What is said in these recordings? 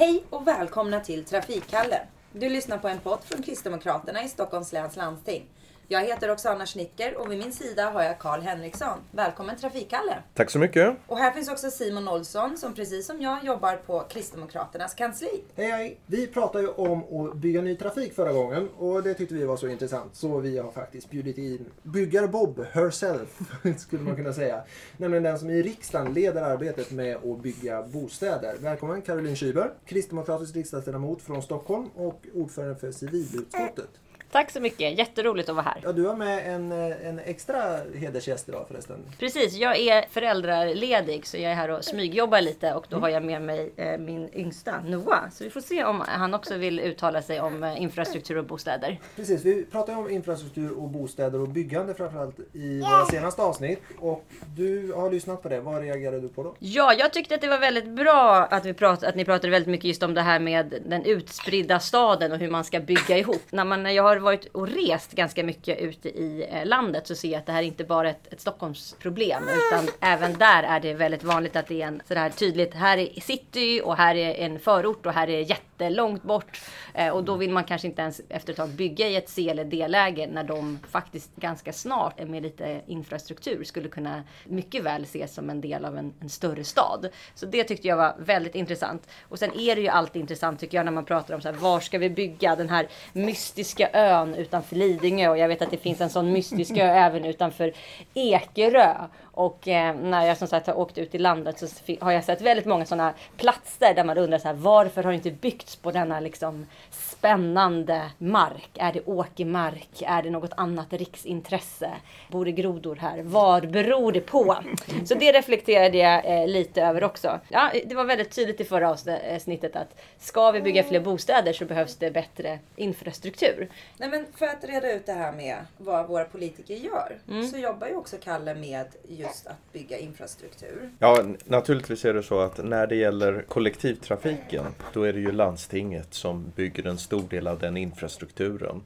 Hej och välkomna till Trafikkalle. Du lyssnar på en podd från Kristdemokraterna i Stockholms läns landsting. Jag heter Oksana Schnicker och vid min sida har jag Karl Henriksson. Välkommen Trafikkalle! Tack så mycket! Och här finns också Simon Olsson som precis som jag jobbar på Kristdemokraternas kansli. Hej hej! Vi pratade ju om att bygga ny trafik förra gången och det tyckte vi var så intressant så vi har faktiskt bjudit in byggare-Bob herself, skulle man kunna säga. Nämligen den som i riksdagen leder arbetet med att bygga bostäder. Välkommen Caroline Schüber, kristdemokratisk riksdagsledamot från Stockholm och ordförande för civilutskottet. Tack så mycket, jätteroligt att vara här. Ja, du har med en, eh, en extra hedersgäst idag förresten. Precis, jag är föräldraledig så jag är här och smygjobbar lite och då har jag med mig eh, min yngsta Noah. Så vi får se om han också vill uttala sig om eh, infrastruktur och bostäder. Precis, vi pratade om infrastruktur och bostäder och byggande framförallt i våra senaste avsnitt. Och du har lyssnat på det, vad reagerade du på då? Ja, jag tyckte att det var väldigt bra att, vi prat, att ni pratade väldigt mycket just om det här med den utspridda staden och hur man ska bygga ihop. När man, jag har varit och rest ganska mycket ute i eh, landet så ser jag att det här inte bara är ett, ett Stockholmsproblem utan även där är det väldigt vanligt att det är en sådär tydligt. Här är city och här är en förort och här är jättelångt bort eh, och då vill man kanske inte ens efter ett tag bygga i ett C eller D-läge när de faktiskt ganska snart med lite infrastruktur skulle kunna mycket väl ses som en del av en, en större stad. Så det tyckte jag var väldigt intressant. Och sen är det ju alltid intressant tycker jag när man pratar om så här, var ska vi bygga den här mystiska ön utanför Lidingö och jag vet att det finns en sån mystisk ö även utanför Ekerö. Och eh, när jag som sagt har åkt ut i landet så har jag sett väldigt många sådana platser där man undrar så här, varför har det inte byggts på denna liksom spännande mark? Är det åkermark? Är det något annat riksintresse? Bor det grodor här? Vad beror det på? Så det reflekterade jag eh, lite över också. Ja, det var väldigt tydligt i förra avsnittet att ska vi bygga fler bostäder så behövs det bättre infrastruktur. Nej men för att reda ut det här med vad våra politiker gör Mm. så jobbar ju också Kalle med just att bygga infrastruktur. Ja, naturligtvis är det så att när det gäller kollektivtrafiken då är det ju landstinget som bygger en stor del av den infrastrukturen.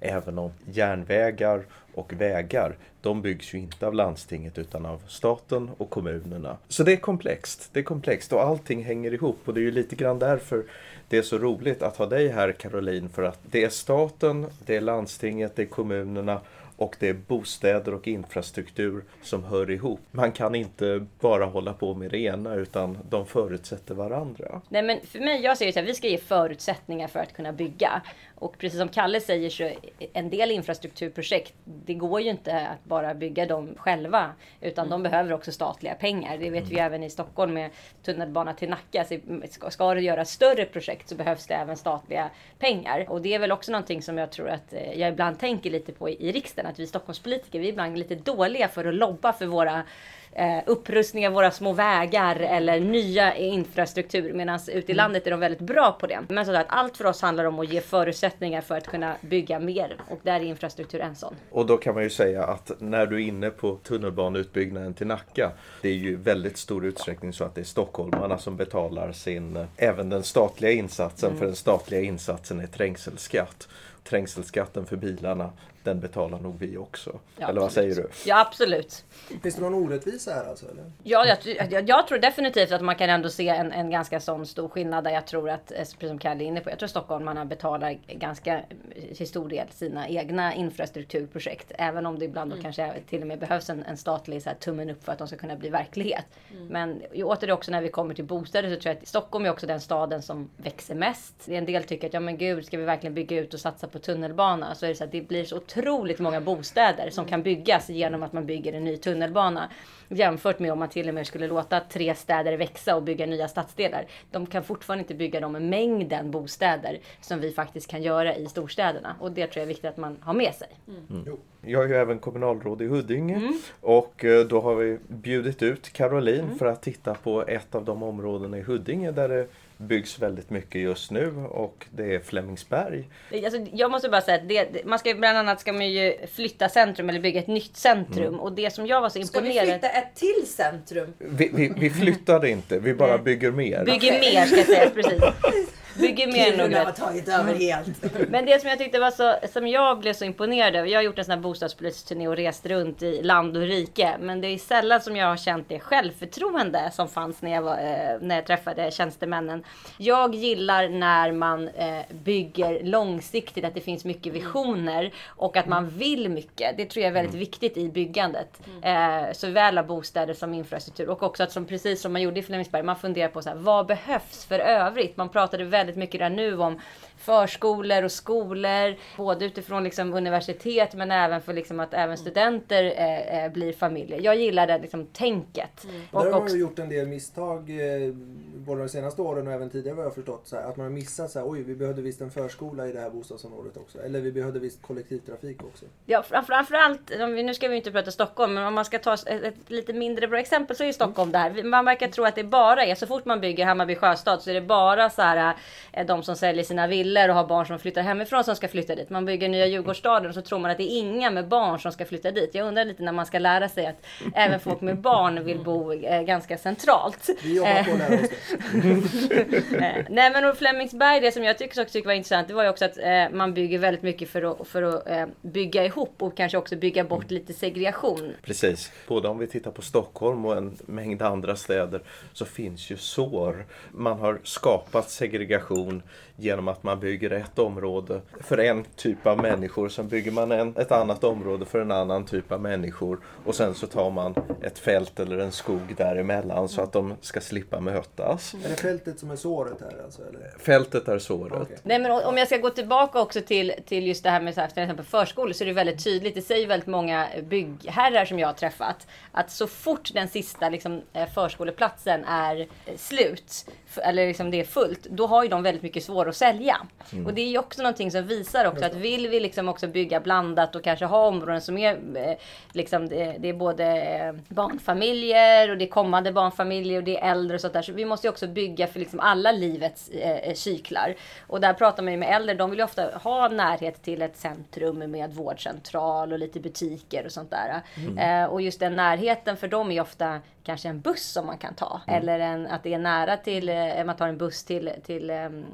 Även om järnvägar och vägar, de byggs ju inte av landstinget utan av staten och kommunerna. Så det är komplext. Det är komplext och allting hänger ihop och det är ju lite grann därför det är så roligt att ha dig här Caroline för att det är staten, det är landstinget, det är kommunerna och det är bostäder och infrastruktur som hör ihop. Man kan inte bara hålla på med det ena utan de förutsätter varandra. Nej men för mig, jag säger så här, vi ska ge förutsättningar för att kunna bygga. Och precis som Kalle säger så en del infrastrukturprojekt, det går ju inte att bara bygga dem själva. Utan de behöver också statliga pengar. Det vet vi ju även i Stockholm med tunnelbana till Nacka. Så ska, ska du göra större projekt så behövs det även statliga pengar. Och det är väl också någonting som jag tror att eh, jag ibland tänker lite på i, i riksdagen. Att vi Stockholmspolitiker, vi är ibland lite dåliga för att lobba för våra eh, upprustning av våra små vägar eller nya infrastruktur. Medan ute i landet är de väldigt bra på det. Men så att allt för oss handlar om att ge förutsättningar för att kunna bygga mer. Och där är infrastruktur en sån. Och då kan man ju säga att när du är inne på tunnelbaneutbyggnaden till Nacka. Det är ju väldigt stor utsträckning så att det är stockholmarna som betalar sin, även den statliga insatsen. För den statliga insatsen är trängselskatt. Trängselskatten för bilarna, den betalar nog vi också. Ja, eller vad absolut. säger du? Ja absolut. Finns det någon orättvisa här alltså? Eller? Ja, jag, jag, jag tror definitivt att man kan ändå se en, en ganska sån stor skillnad där jag tror att, eh, precis som Kalle är inne på, jag tror stockholmarna betalar ganska eh, till stor del sina egna infrastrukturprojekt. Även om det ibland då kanske till och med behövs en, en statlig så här, tummen upp för att de ska kunna bli verklighet. Men åter också när vi kommer till bostäder så tror jag att Stockholm är också den staden som växer mest. En del tycker att ja men gud, ska vi verkligen bygga ut och satsa på tunnelbana? Så är det så att det blir så otroligt otroligt många bostäder som kan byggas genom att man bygger en ny tunnelbana. Jämfört med om man till och med skulle låta tre städer växa och bygga nya stadsdelar. De kan fortfarande inte bygga de mängden bostäder som vi faktiskt kan göra i storstäderna. Och det tror jag är viktigt att man har med sig. Jag är ju även kommunalråd i Huddinge och eh, då har vi bjudit ut Caroline för att titta på ett av de områdena i Huddinge där det byggs väldigt mycket just nu och det är Flemingsberg. Alltså, jag måste bara säga att det, man ska, bland annat ska man ju flytta centrum eller bygga ett nytt centrum. Och det som jag var så Ska vi imponerad... flytta ett till centrum? Vi, vi, vi flyttar inte, vi bara bygger mer. Bygger mer ska jag säga, precis. bygger mer än nog Kiruna har tagit över helt. Men det som jag tyckte var så, som jag blev så imponerad över. Jag har gjort en sån här bostadspolitisk turné och rest runt i land och rike. Men det är sällan som jag har känt det självförtroende som fanns när jag, var, eh, när jag träffade tjänstemännen. Jag gillar när man eh, bygger långsiktigt, att det finns mycket visioner och att man vill mycket. Det tror jag är väldigt viktigt i byggandet. Eh, såväl av bostäder som infrastruktur och också att som precis som man gjorde i Flemingsberg, man funderar på så här, vad behövs för övrigt? Man pratade väldigt mycket där nu om förskolor och skolor, både utifrån liksom universitet men även för liksom att även studenter eh, eh, blir familjer. Jag gillar det liksom tänket. Där Och har man också, gjort en del misstag eh, både de senaste åren och även tidigare vad jag har förstått. Så här, att man har missat så här, oj vi behövde visst en förskola i det här bostadsområdet också. Eller vi behövde visst kollektivtrafik också. ja, fram- framförallt, nu ska vi inte prata Stockholm, men om man ska ta ett, ett lite mindre bra exempel så är ju Stockholm det här. Man verkar tro att det bara är, så fort man bygger Hammarby sjöstad så är det bara så här, de som säljer sina villor och har barn som flyttar hemifrån som ska flytta dit. Man bygger nya Djurgårdsstaden och så tror man att det är inga med barn som ska flytta dit. Jag undrar lite när man ska lära sig att även folk med barn vill bo eh, ganska centralt. Vi jobbar på att lära oss det. Eh, Nej men och Flemingsberg, det som jag tycker, också tycker var intressant, det var ju också att eh, man bygger väldigt mycket för att, för att eh, bygga ihop och kanske också bygga bort lite segregation. Precis. Både om vi tittar på Stockholm och en mängd andra städer så finns ju sår. Man har skapat segregation genom att man bygger ett område för en typ av människor. Sen bygger man en, ett annat område för en annan typ av människor. Och sen så tar man ett fält eller en skog däremellan så att de ska slippa mötas. Är det fältet som är såret här alltså? Eller? Fältet är såret. Okej. Nej men om jag ska gå tillbaka också till, till just det här med så här, till exempel förskolor så är det väldigt tydligt. Det säger väldigt många byggherrar som jag har träffat. Att så fort den sista liksom, eh, förskoleplatsen är eh, slut, eller liksom det är fullt, då har ju de väldigt mycket svårare att sälja. Och det är ju också någonting som visar också att vill vi liksom också bygga blandat och kanske ha områden som är eh, liksom det, det är både eh, barnfamiljer och det är kommande barnfamiljer och det är äldre och sånt där. Så vi måste ju också bygga för liksom alla livets eh, cyklar. Och där pratar man ju med äldre, de vill ju ofta ha närhet till ett centrum med vårdcentral och lite butiker och sånt där. Eh, och just den närheten för dem är ofta kanske en buss som man kan ta. Eller en, att det är nära till, eh, man tar en buss till, till ehm,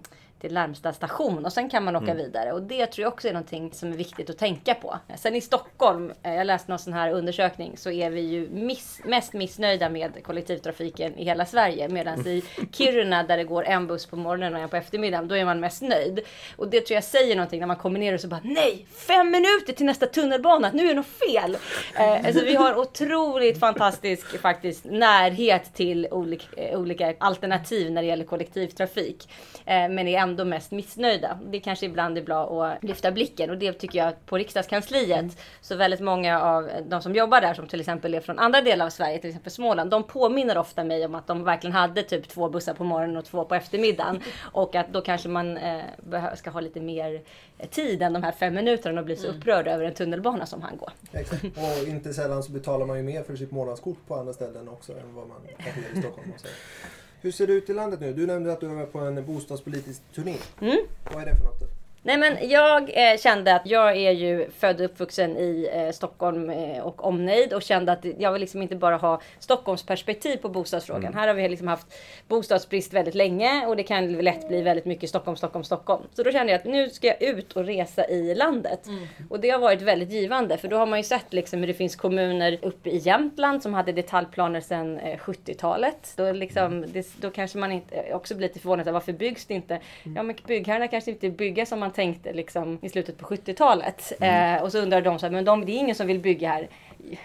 till närmsta station och sen kan man åka vidare. Och det tror jag också är någonting som är viktigt att tänka på. Sen i Stockholm, eh, jag läste någon sån här undersökning, så är vi ju miss, mest missnöjda med kollektivtrafiken i hela Sverige. Medan i Kiruna där det går en buss på morgonen och en på eftermiddagen, då är man mest nöjd. Och det tror jag säger någonting när man kommer ner och så bara nej, fem minuter till nästa tunnelbana, nu är det något fel. Eh, alltså vi har otroligt fantastisk faktiskt närhet till olika, eh, olika alternativ när det gäller kollektivtrafik. Eh, men är ändå mest missnöjda. Det kanske ibland är bra att lyfta blicken och det tycker jag på riksdagskansliet så väldigt många av de som jobbar där som till exempel är från andra delar av Sverige, till exempel Småland, de påminner ofta mig om att de verkligen hade typ två bussar på morgonen och två på eftermiddagen och att då kanske man eh, ska ha lite mer tid än de här fem minuterna och bli så upprörd över en tunnelbana som han går. Exakt. Och inte sällan så betalar man ju mer för sitt månadskort på andra ställen också än vad man gör i Stockholm. säga. Hur ser det ut i landet nu? Du nämnde att du var på en bostadspolitisk turné. Mm. Vad är det för något? Nej men jag eh, kände att jag är ju född och uppvuxen i eh, Stockholm eh, och omnejd och kände att jag vill liksom inte bara ha Stockholms perspektiv på bostadsfrågan. Här har vi liksom haft bostadsbrist väldigt länge och det kan lätt bli väldigt mycket Stockholm, Stockholm, Stockholm. Så då kände jag att nu ska jag ut och resa i landet. Och det har varit väldigt givande för då har man ju sett liksom hur det finns kommuner uppe i Jämtland som hade detaljplaner sedan eh, 70-talet. Då, liksom, det, då kanske man inte, eh, också blir lite förvånad, varför byggs det inte? Ja men byggherrarna kanske inte bygga som man tänkte liksom, i slutet på 70-talet. Eh, och så undrar de så här, men de, det är ingen som vill bygga här.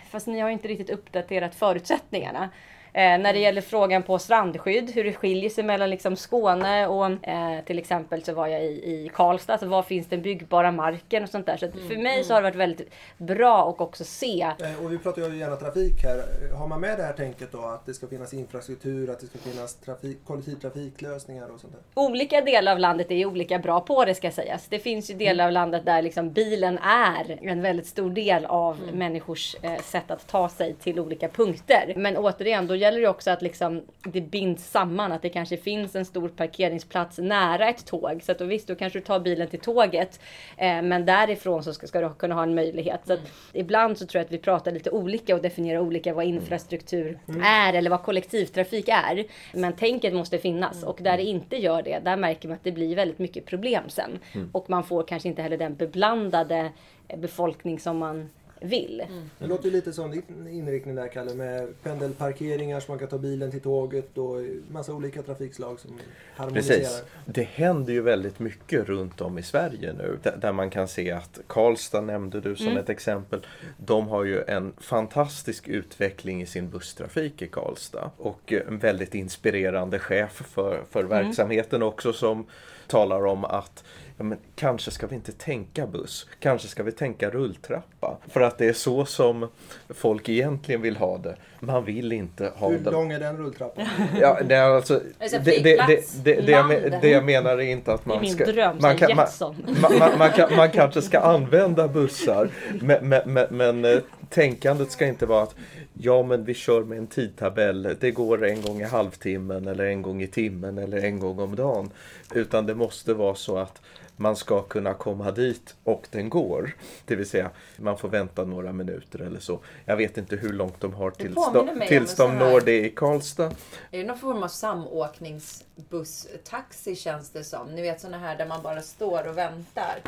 Fast ni har inte riktigt uppdaterat förutsättningarna. Eh, när det gäller frågan på strandskydd, hur det skiljer sig mellan liksom Skåne och eh, till exempel så var jag i, i Karlstad, så var finns den byggbara marken och sånt där. Så att för mig så har det varit väldigt bra att också se Eh, Och vi pratar ju gärna trafik här. Har man med det här tänket då att det ska finnas infrastruktur, att det ska finnas trafik, kollektivtrafiklösningar och sånt där? Olika delar av landet är olika bra på det ska sägas. Det finns ju delar av landet där liksom bilen är en väldigt stor del av människors eh, sätt att ta sig till olika punkter. Men återigen, då gäller det också att liksom, det binds samman. Att det kanske finns en stor parkeringsplats nära ett tåg. Så att då, visst, då kanske du tar bilen till tåget. Eh, men därifrån så ska, ska, du kunna ha en möjlighet. Så att, ibland så tror jag att vi pratar lite olika och definierar olika vad infrastruktur är eller vad kollektivtrafik är. Men tänket måste finnas och där det inte gör det, där märker man att det blir väldigt mycket problem sen. Och man får kanske inte heller den beblandade befolkning som man vill. Mm. Det låter ju lite som din inriktning där Kalle med pendelparkeringar så man kan ta bilen till tåget och massa olika trafikslag som harmoniserar. Precis. Det händer ju väldigt mycket runt om i Sverige nu där man kan se att Karlstad nämnde du som mm. ett exempel. De har ju en fantastisk utveckling i sin busstrafik i Karlstad och en väldigt inspirerande chef för, för mm. verksamheten också som talar om att ja, men kanske ska vi inte tänka buss, kanske ska vi tänka rulltrappa. För att det är så som folk egentligen vill ha det. Man vill inte ha Hur den. lång är den rulltrappan? Ja, det, är alltså, det, det, det, det, det, jag, det jag menar är inte att man ska... Man, kan, man, man, man, kan, man kanske ska använda bussar men, men, men, men eh, tänkandet ska inte vara att ja men vi kör med en tidtabell. Det går en gång i halvtimmen eller en gång i timmen eller en gång om dagen. Utan det måste vara så att man ska kunna komma dit och den går. Det vill säga man får vänta några minuter eller så. Jag vet inte hur långt de har tills, de, tills de når det i Karlstad. Är det någon form av samåkningsbusstaxi känns det som? Ni vet sådana här där man bara står och väntar.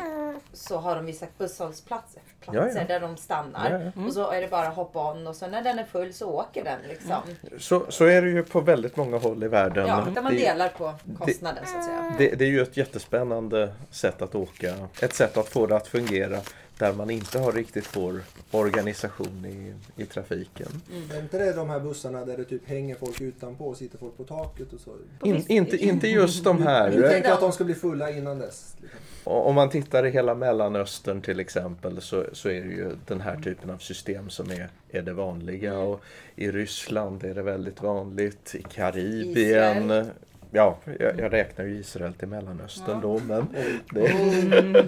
Så har de vissa busshållplatser platser ja, ja. där de stannar. Ja, mm. Och så är det bara hoppa on och så när den är full så åker den. Liksom. Så, så är det ju på väldigt många håll i världen. Ja, där man det, delar på kostnaden det, så att säga. Det, det, är ju ett jättespännande sätt att åka. Ett sätt att få det att fungera där man inte har riktigt vår organisation i, i trafiken. Mm. Är inte det de här bussarna där det typ hänger folk utanpå och sitter folk på taket och så? In, inte, inte just de här. Jag tänker att de ska bli fulla innan dess. Liksom. Om man tittar i hela Mellanöstern till exempel så, så är det ju den här typen av system som är, är det vanliga. Och I Ryssland är det väldigt vanligt. I Karibien. Israel. Ja, jag, jag räknar ju Israel till Mellanöstern ja. då. Men det... Mm.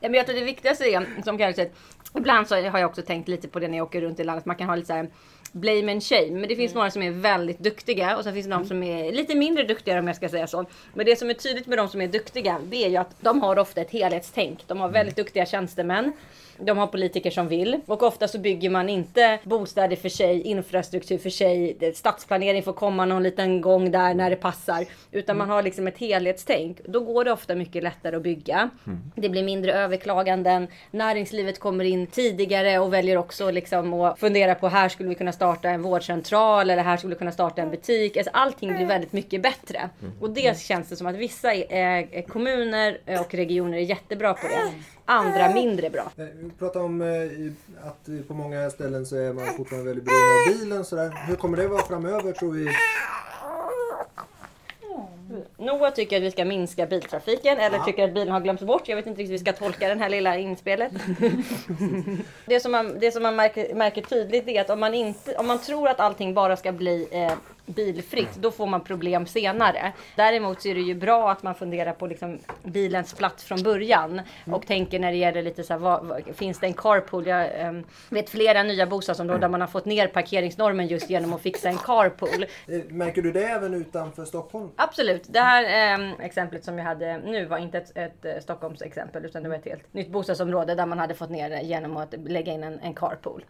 Ja, men jag tror det viktigaste är, som kanske ibland så har jag också tänkt lite på det när jag åker runt i landet. Man kan ha lite så här blame and shame. Men det finns mm. några som är väldigt duktiga och sen finns det mm. de som är lite mindre duktiga om jag ska säga så. Men det som är tydligt med de som är duktiga det är ju att de har ofta ett helhetstänk. De har väldigt mm. duktiga tjänstemän. De har politiker som vill. Och ofta så bygger man inte bostäder för sig, infrastruktur för sig. Stadsplanering får komma någon liten gång där när det passar. Utan man har liksom ett helhetstänk. Då går det ofta mycket lättare att bygga. Mm. Det blir mindre överklaganden. Näringslivet kommer in tidigare och väljer också liksom att fundera på här skulle vi kunna starta en vårdcentral eller här skulle vi kunna starta en butik. Alltså allting blir väldigt mycket bättre. Mm. Och det känns det som att vissa eh, kommuner och regioner är jättebra på det andra mindre bra. Vi pratar om eh, att på många ställen så är man fortfarande väldigt beroende av bilen. Så där. Hur kommer det vara framöver tror vi? Noah tycker att vi ska minska biltrafiken eller ja. tycker att bilen har glömts bort. Jag vet inte riktigt hur vi ska tolka den här lilla inspelet. det som man, det som man märker, märker tydligt är att om man, inte, om man tror att allting bara ska bli eh, bilfritt, då får man problem senare. Däremot så är det ju bra att man funderar på liksom bilens plats från början mm. och tänker när det gäller lite så här, vad, vad, finns det en carpool? Jag ähm, vet flera nya bostadsområden där man har fått ner parkeringsnormen just genom att fixa en carpool. Eh, märker du det även utanför Stockholm? Absolut. Det här ähm, exemplet som jag hade nu var inte ett, ett, ett Stockholms exempel utan det var ett helt nytt bostadsområde där man hade fått ner det genom att lägga in en, en carpool.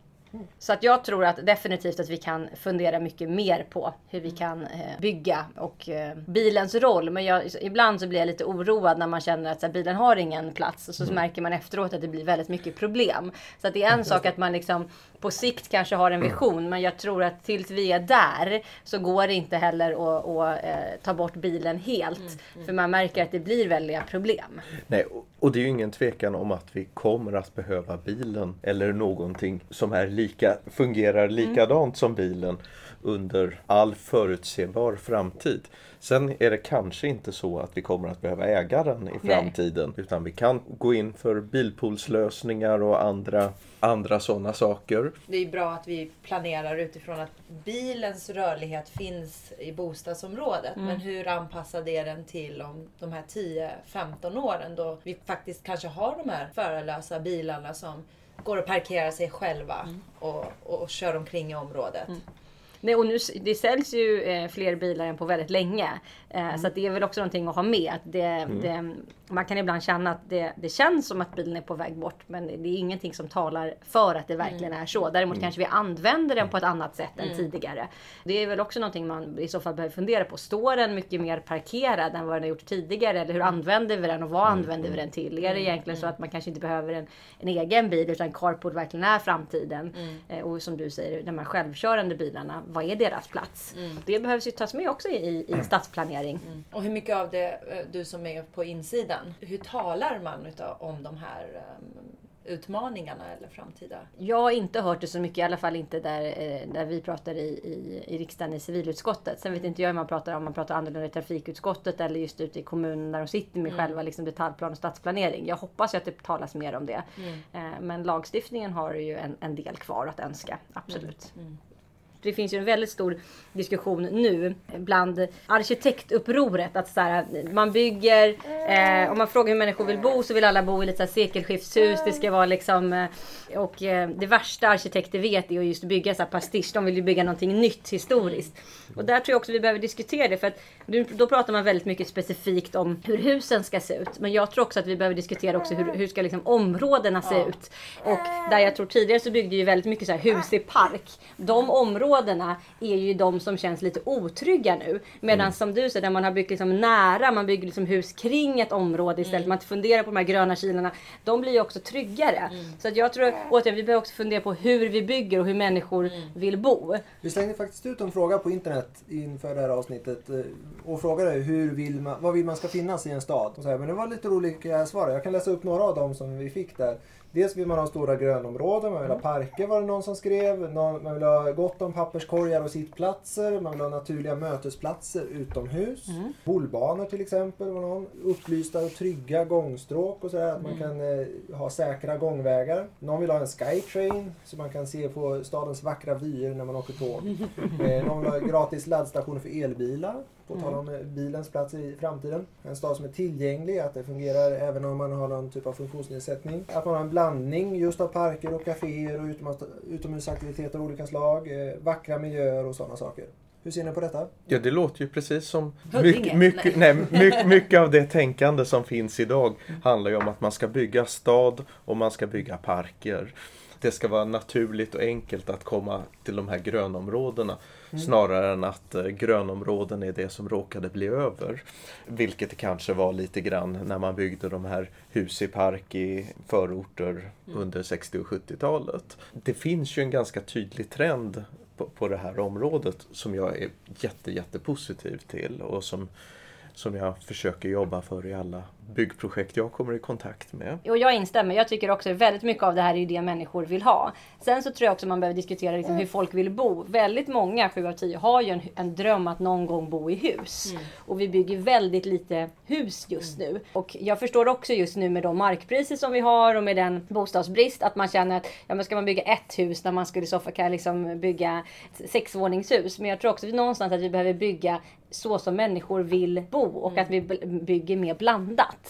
Så att jag tror att definitivt att vi kan fundera mycket mer på hur vi kan eh, bygga och eh, bilens roll. Men jag, ibland så blir jag lite oroad när man känner att här, bilen har ingen plats. Och så, mm. märker man efteråt att det blir väldigt mycket problem. Så att det är en sak att man liksom på sikt kanske har en mm. vision. Men jag tror att tills vi är där så går det inte heller att, att eh, ta bort bilen helt. Mm. Mm. För man märker att det blir väldiga problem. Nej, och det är ju ingen tvekan om att vi kommer att behöva bilen eller någonting som är lika, fungerar mm. likadant mm. som bilen under all förutsebar framtid. Sen är det kanske inte så att vi kommer att behöva äga den i framtiden Nej. utan vi kan gå in för bilpoolslösningar och andra, andra sådana saker. Det är bra att vi planerar utifrån att bilens rörlighet finns i bostadsområdet. Mm. Men hur anpassad är den till om de här 10-15 åren då vi faktiskt kanske har de här förarlösa bilarna som går och parkerar sig själva mm. och, och, och, kör omkring i området. Mm. Nej, och nu, det säljs ju eh, fler bilar än på väldigt länge. Eh, mm. Så det är väl också någonting att ha med. Att det, mm. det, man kan ibland känna att det, det känns som att bilen är på väg bort. Men det är ingenting som talar för att det verkligen mm. är så. Däremot mm. kanske vi använder den på ett annat sätt än mm. tidigare. Det är väl också någonting man i så fall behöver fundera på. Står den mycket mer parkerad än vad den har gjort tidigare? Eller hur använder vi den och vad använder vi den till? Är det egentligen så att man kanske inte behöver en, en egen bil utan carport verkligen är framtiden? Eh, och som du säger, de här självkörande bilarna, vad är deras plats? Det behövs ju tas med också i, i stadsplanering. Och hur mycket av det, eh, du som är på insidan, hur talar man utav, om de här um, utmaningarna eller framtida? Jag har inte hört det så mycket, i alla fall inte där, eh, där vi pratar i, i, i riksdagen i civilutskottet. Sen vet inte jag hur man pratar om man pratar annorlunda i trafikutskottet eller just ute i kommunen där de sitter med mm. själva liksom detaljplan och stadsplanering. Jag hoppas ju att det talas mer om det. Mm. Eh, men lagstiftningen har ju en, en del kvar att önska, absolut. Mm. Det finns ju en väldigt stor diskussion nu bland arkitektupproret. Att så här, man bygger, eh, om man frågar hur människor vill bo så vill alla bo i lite så sekelskiftshus. Det ska vara liksom, eh, och eh, det värsta arkitekter vet är att just bygga så här pastisch. De vill ju bygga någonting nytt historiskt. Och där tror jag också vi behöver diskutera det. För att då pratar man väldigt mycket specifikt om hur husen ska se ut. Men jag tror också att vi behöver diskutera också hur, hur ska liksom områdena se ut. Och där jag tror tidigare så byggde ju väldigt mycket så här hus i park. De områdena är ju de som känns lite otrygga nu. Medan mm. som du säger, där man har byggt liksom nära, man bygger liksom hus kring ett område istället. Mm. Man funderar på de här gröna kilarna. De blir ju också tryggare. Mm. Så att jag tror återigen, vi behöver också fundera på hur vi bygger och hur människor mm. vill bo. Vi slängde faktiskt ut en fråga på internet inför det här avsnittet eh, och frågade hur vill man, vad vill man ska finnas i en stad. Och så här, men det var lite olika svar. Jag kan läsa upp några av dem som vi fick där. Dels vill man ha stora grönområden, man vill ha mm. parker var det någon som skrev. Man vill ha gott om papperskorgar och sittplatser. Man vill ha naturliga mötesplatser utomhus. Mm. Bollbanor till exempel var någon. Upplysta och trygga gångstråk och sådär. Att man mm. kan eh, ha säkra gångvägar. Någon vill ha en skytrain så man kan se på stadens vackra vyer när man åker tåg. eh, någon vill ha gratis laddstationer för elbilar. På tal om mm. bilens plats i framtiden. En stad som är tillgänglig, att det fungerar även om man har någon typ av funktionsnedsättning. Att man har en blandning just av parker och kaféer och utomhusaktiviteter av olika slag. Eh, vackra miljöer och sådana saker. Hur ser ni på detta? Ja, det låter ju precis som mycket, mycket, nej. mycket, mycket av det tänkande som finns idag handlar ju om att man ska bygga stad och man ska bygga parker. Det ska vara naturligt och enkelt att komma till de här grönområdena. Mm. Snarare än att eh, grönområden är det som råkade bli över. Vilket det kanske var lite grann när man byggde de här hus i park i förorter mm. under 60 och 70-talet. Det finns ju en ganska tydlig trend på, på det här området som jag är jätte, jätte positiv till och som som jag försöker jobba för i alla byggprojekt jag kommer i kontakt med. Och jag instämmer. Jag tycker också väldigt mycket av det här är det människor vill ha. Sen så tror jag också man behöver diskutera liksom hur folk vill bo. Väldigt många, 7 av 10, har ju en, en dröm att någon gång bo i hus. Mm. Och vi bygger väldigt lite hus just mm. nu. Och jag förstår också just nu med de markpriser som vi har och med den bostadsbrist att man känner att ja, men ska man bygga ett hus när man skulle i så fall kan liksom bygga ett sexvåningshus. Men jag tror också någonstans att vi behöver bygga så som människor vill bo och mm. att vi bygger mer blandat.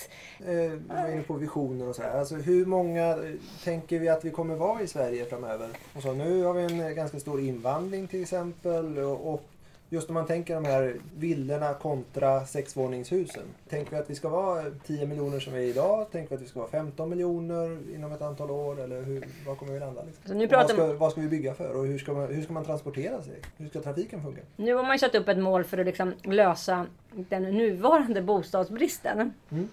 Eh, jag är inne på visioner och sådär. Alltså, hur många eh, tänker vi att vi kommer vara i Sverige framöver? Och så, nu har vi en eh, ganska stor invandring till exempel och, just om man tänker de här villorna kontra sexvåningshusen. Tänker vi att vi ska vara 10 miljoner som vi är idag? Tänker vi att vi ska vara 15 miljoner inom ett antal år? Eller hur, var kommer vi landa? Liksom? Nu pratar... vad, ska, vad ska vi bygga för? Och hur ska, man, hur ska man transportera sig? Hur ska trafiken funka? Nu har man satt upp ett mål för att liksom lösa den nuvarande bostadsbristen. Mm.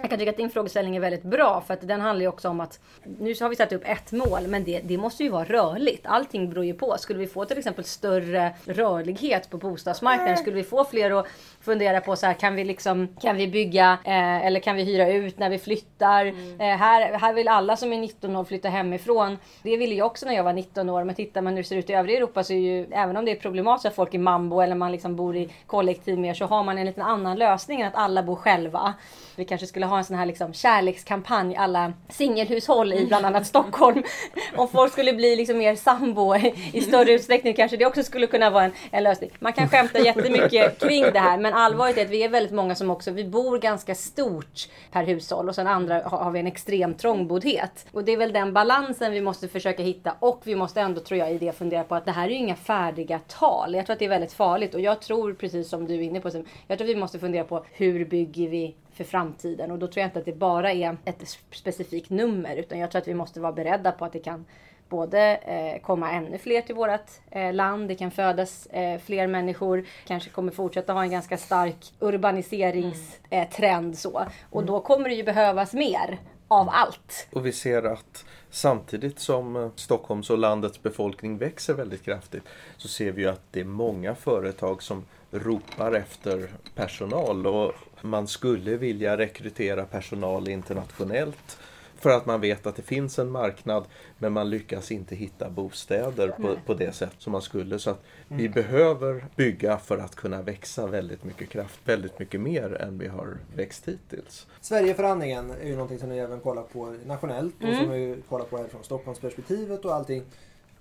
Jag kan tycka att din frågeställning är väldigt bra för att den handlar ju också om att nu så har vi satt upp ett mål men det, det måste ju vara rörligt. Allting beror ju på. Skulle vi få till exempel större rörlighet på bostadsmarknaden, skulle vi få fler att fundera på så här, kan vi liksom, kan vi bygga eh, eller kan vi hyra ut när vi flyttar? Mm. Eh, här, här vill alla som är 19 år flytta hemifrån. Det ville jag också när jag var 19 år. Men tittar man hur det ser ut i övriga Europa så är ju, även om det är problematiskt att folk är mambo eller man liksom bor i kollektiv mer så har man en liten annan lösning än att alla bor själva. Vi kanske skulle ha en sån här liksom kärlekskampanj alla singelhushåll i bland annat Stockholm. Om folk skulle bli liksom mer sambo i större utsträckning kanske det också skulle kunna vara en, en lösning. Man kan skämta jättemycket kring det här men allvarligt är att vi är väldigt många som också, vi bor ganska stort per hushåll och sen andra har, vi en extrem trångboddhet. Och det är väl den balansen vi måste försöka hitta och vi måste ändå tror jag i det fundera på att det här är ju inga färdiga tal. Jag tror att det är väldigt farligt och jag tror precis som du är inne på, jag tror att vi måste fundera på hur bygger vi för framtiden och då tror jag inte att det bara är ett specifikt nummer utan jag tror att vi måste vara beredda på att det kan både eh, komma ännu fler till vårt eh, land, det kan födas eh, fler människor, kanske kommer fortsätta ha en ganska stark urbaniseringstrend så. Och då kommer det ju behövas mer av allt. Och vi ser att samtidigt som eh, Stockholms och landets befolkning växer väldigt kraftigt så ser vi ju att det är många företag som ropar efter personal och man skulle vilja rekrytera personal internationellt för att man vet att det finns en marknad men man lyckas inte hitta bostäder på, på det sätt som man skulle. Så att vi mm. behöver bygga för att kunna växa väldigt mycket kraft, väldigt mycket mer än vi har växt hittills. Sverigeförhandlingen är ju någonting som ni även kollar på nationellt och mm. som vi kollar på här från Stockholmsperspektivet och allting.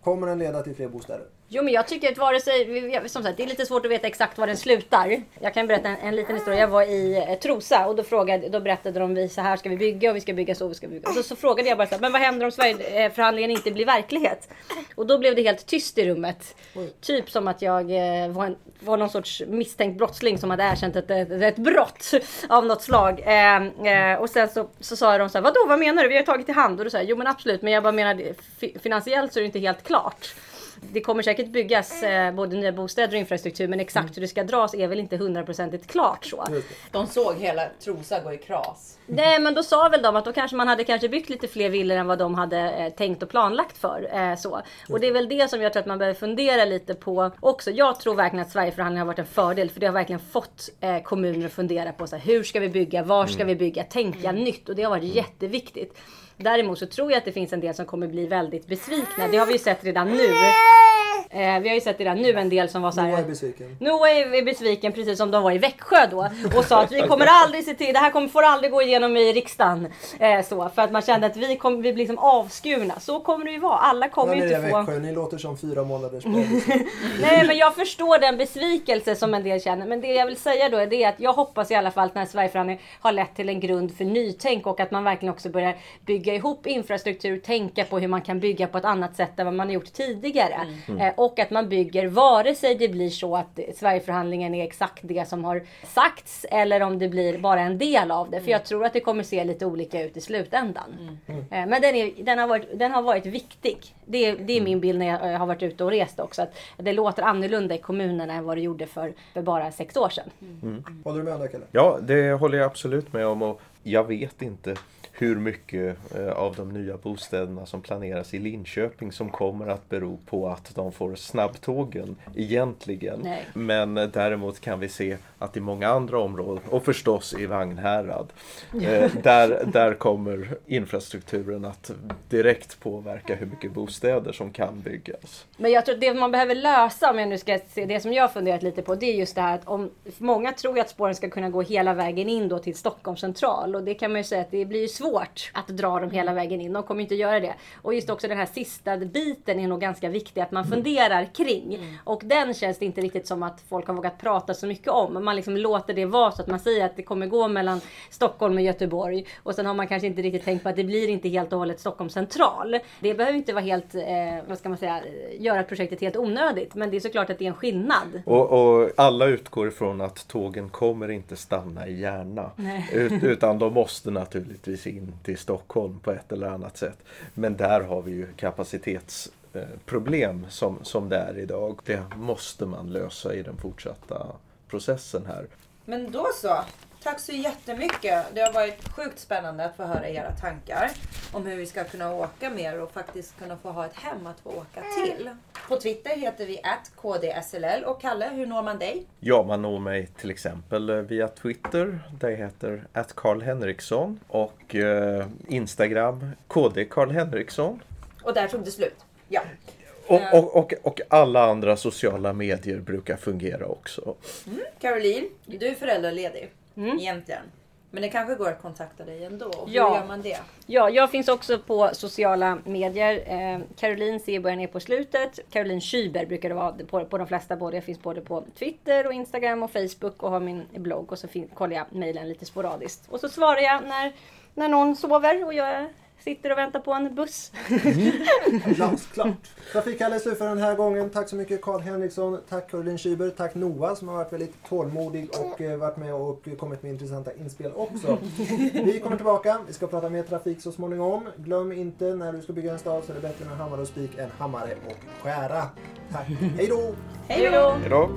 Kommer den leda till fler bostäder? Jo men jag tycker att vare sig, som sagt det är lite svårt att veta exakt var den slutar. Jag kan berätta en, en liten historia. Jag var i eh, Trosa och då, frågade, då berättade de vi så här ska vi bygga och vi ska bygga så och vi ska bygga. Och så, så frågade jag bara så här, men vad händer om Sverigeförhandlingen inte blir verklighet? Och då blev det helt tyst i rummet. Oj. Typ som att jag eh, var, en, var någon sorts misstänkt brottsling som hade erkänt ett, ett, ett brott av något slag. Eh, eh, och sen så, så sa de så här, vadå vad menar du? Vi har tagit i hand. Och då sa jag, jo men absolut men jag bara menar finansiellt så är det inte helt klart det kommer säkert byggas eh, både nya bostäder och infrastruktur men exakt mm. hur det ska dras är väl inte hundraprocentigt klart så. De såg hela Trosa gå i kras. Nej men då sa väl de att då kanske man hade kanske byggt lite fler villor än vad de hade eh, tänkt och planlagt för. Eh, så. Och det är väl det som jag tror att man behöver fundera lite på också. Jag tror verkligen att Sverigeförhandlingen har varit en fördel för det har verkligen fått eh, kommuner att fundera på så här, hur ska vi bygga, var ska mm. vi bygga, tänka mm. nytt och det har varit mm. jätteviktigt. Däremot så tror jag att det finns en del som kommer bli väldigt besvikna. Det har vi ju sett redan nu. Eh, vi har ju sett redan nu en del som var så här. Noah är besviken. Noah är besviken precis som de var i Växjö då. Och sa att vi kommer aldrig se till, det här kommer, får aldrig gå igenom i riksdagen. Eh, så, för att man kände att vi, kom, vi blir liksom avskurna. Så kommer det ju vara. Alla kommer ju inte få... Växjö, ni låter som fyra månaders Nej men jag förstår den besvikelse som en del känner. Men det jag vill säga då är det att jag hoppas i alla fall att den här Sverigeförhandlingen har lett till en grund för nytänk och att man verkligen också börjar bygga ihop infrastruktur, tänka på hur man kan bygga på ett annat sätt än vad man har gjort tidigare. Mm. Eh, och att man bygger vare sig det blir så att Sverigeförhandlingen är exakt det som har sagts eller om det blir bara en del av det. För jag tror att det kommer se lite olika ut i slutändan. Mm. Eh, men den, är, den, har varit, den har varit viktig. Det, det är min bild när jag har varit ute och rest också. Att det låter annorlunda i kommunerna än vad det gjorde för, för bara sex år sedan. Mm. Håller du med om det Kalle? Ja, det håller jag absolut med om. Och jag vet inte hur mycket eh, av de nya bostäderna som planeras i Linköping som kommer att bero på att de får snabbtågen egentligen. Nej. Men däremot kan vi se att i många andra områden och förstås i Vagnhärad eh, där, där kommer infrastrukturen att direkt påverka hur mycket bostäder som kan byggas. Men jag tror att det man behöver lösa om jag nu ska se det som jag funderat lite på det är just det här att om många tror att spåren ska kunna gå hela vägen in då till Stockholm central och det kan man ju säga att det blir svårt att dra dem hela vägen in. De kommer inte göra det. Och just också den här sista biten är nog ganska viktig att man mm. funderar kring. Mm. Och den känns det inte riktigt som att folk har vågat prata så mycket om. Man liksom låter det vara så att man säger att det kommer gå mellan Stockholm och Göteborg. Och sen har man kanske inte riktigt tänkt på att det blir inte helt och hållet Stockholm central. Det behöver inte vara helt, eh, vad ska man säga, göra projektet helt onödigt. Men det är såklart att det är en skillnad. Och, och alla utgår ifrån att tågen kommer inte stanna i Järna. Ut, utan de måste naturligtvis in till Stockholm på ett eller annat sätt. Men där har vi ju kapacitetsproblem som, som det är idag. Det måste man lösa i den fortsatta processen här. Men då så. Tack så jättemycket. Det har varit sjukt spännande att få höra era tankar om hur vi ska kunna åka mer och faktiskt kunna få ha ett hem att få åka till. På Twitter heter vi KDSLL och Kalle, hur når man dig? Ja, man når mig till exempel via Twitter. Det heter Karl Henriksson och eh, Instagram KD Karl Henriksson. Och där tog det slut. Ja. Och, och, och, och, alla andra sociala medier brukar fungera också. Mm. Caroline, du är föräldraledig mm. egentligen. Men det kanske går att kontakta dig ändå. Och Hur Ja. gör man det? Ja, jag finns också på sociala medier. Eh, Caroline C börjar ner på slutet. Caroline Schüber brukar det vara på, på de flesta. Både, jag finns både på Twitter och Instagram och Facebook och har min blogg. Och så fin- kollar jag mejlen lite sporadiskt. Och så svarar jag när, när någon sover och jag sitter och väntar på en buss. Glasklart. Trafikkalle är slut för den här gången. Tack så mycket Karl Henriksson. Tack Caroline Schüber. Tack Noah som har varit väldigt tålmodig och eh, varit med och kommit med intressanta inspel också. Vi kommer tillbaka. Vi ska prata mer trafik så småningom. Glöm inte när du ska bygga en stad så är det bättre med hammare och spik än hammare och skära. Tack. Hej då! Hej då! Hejdå!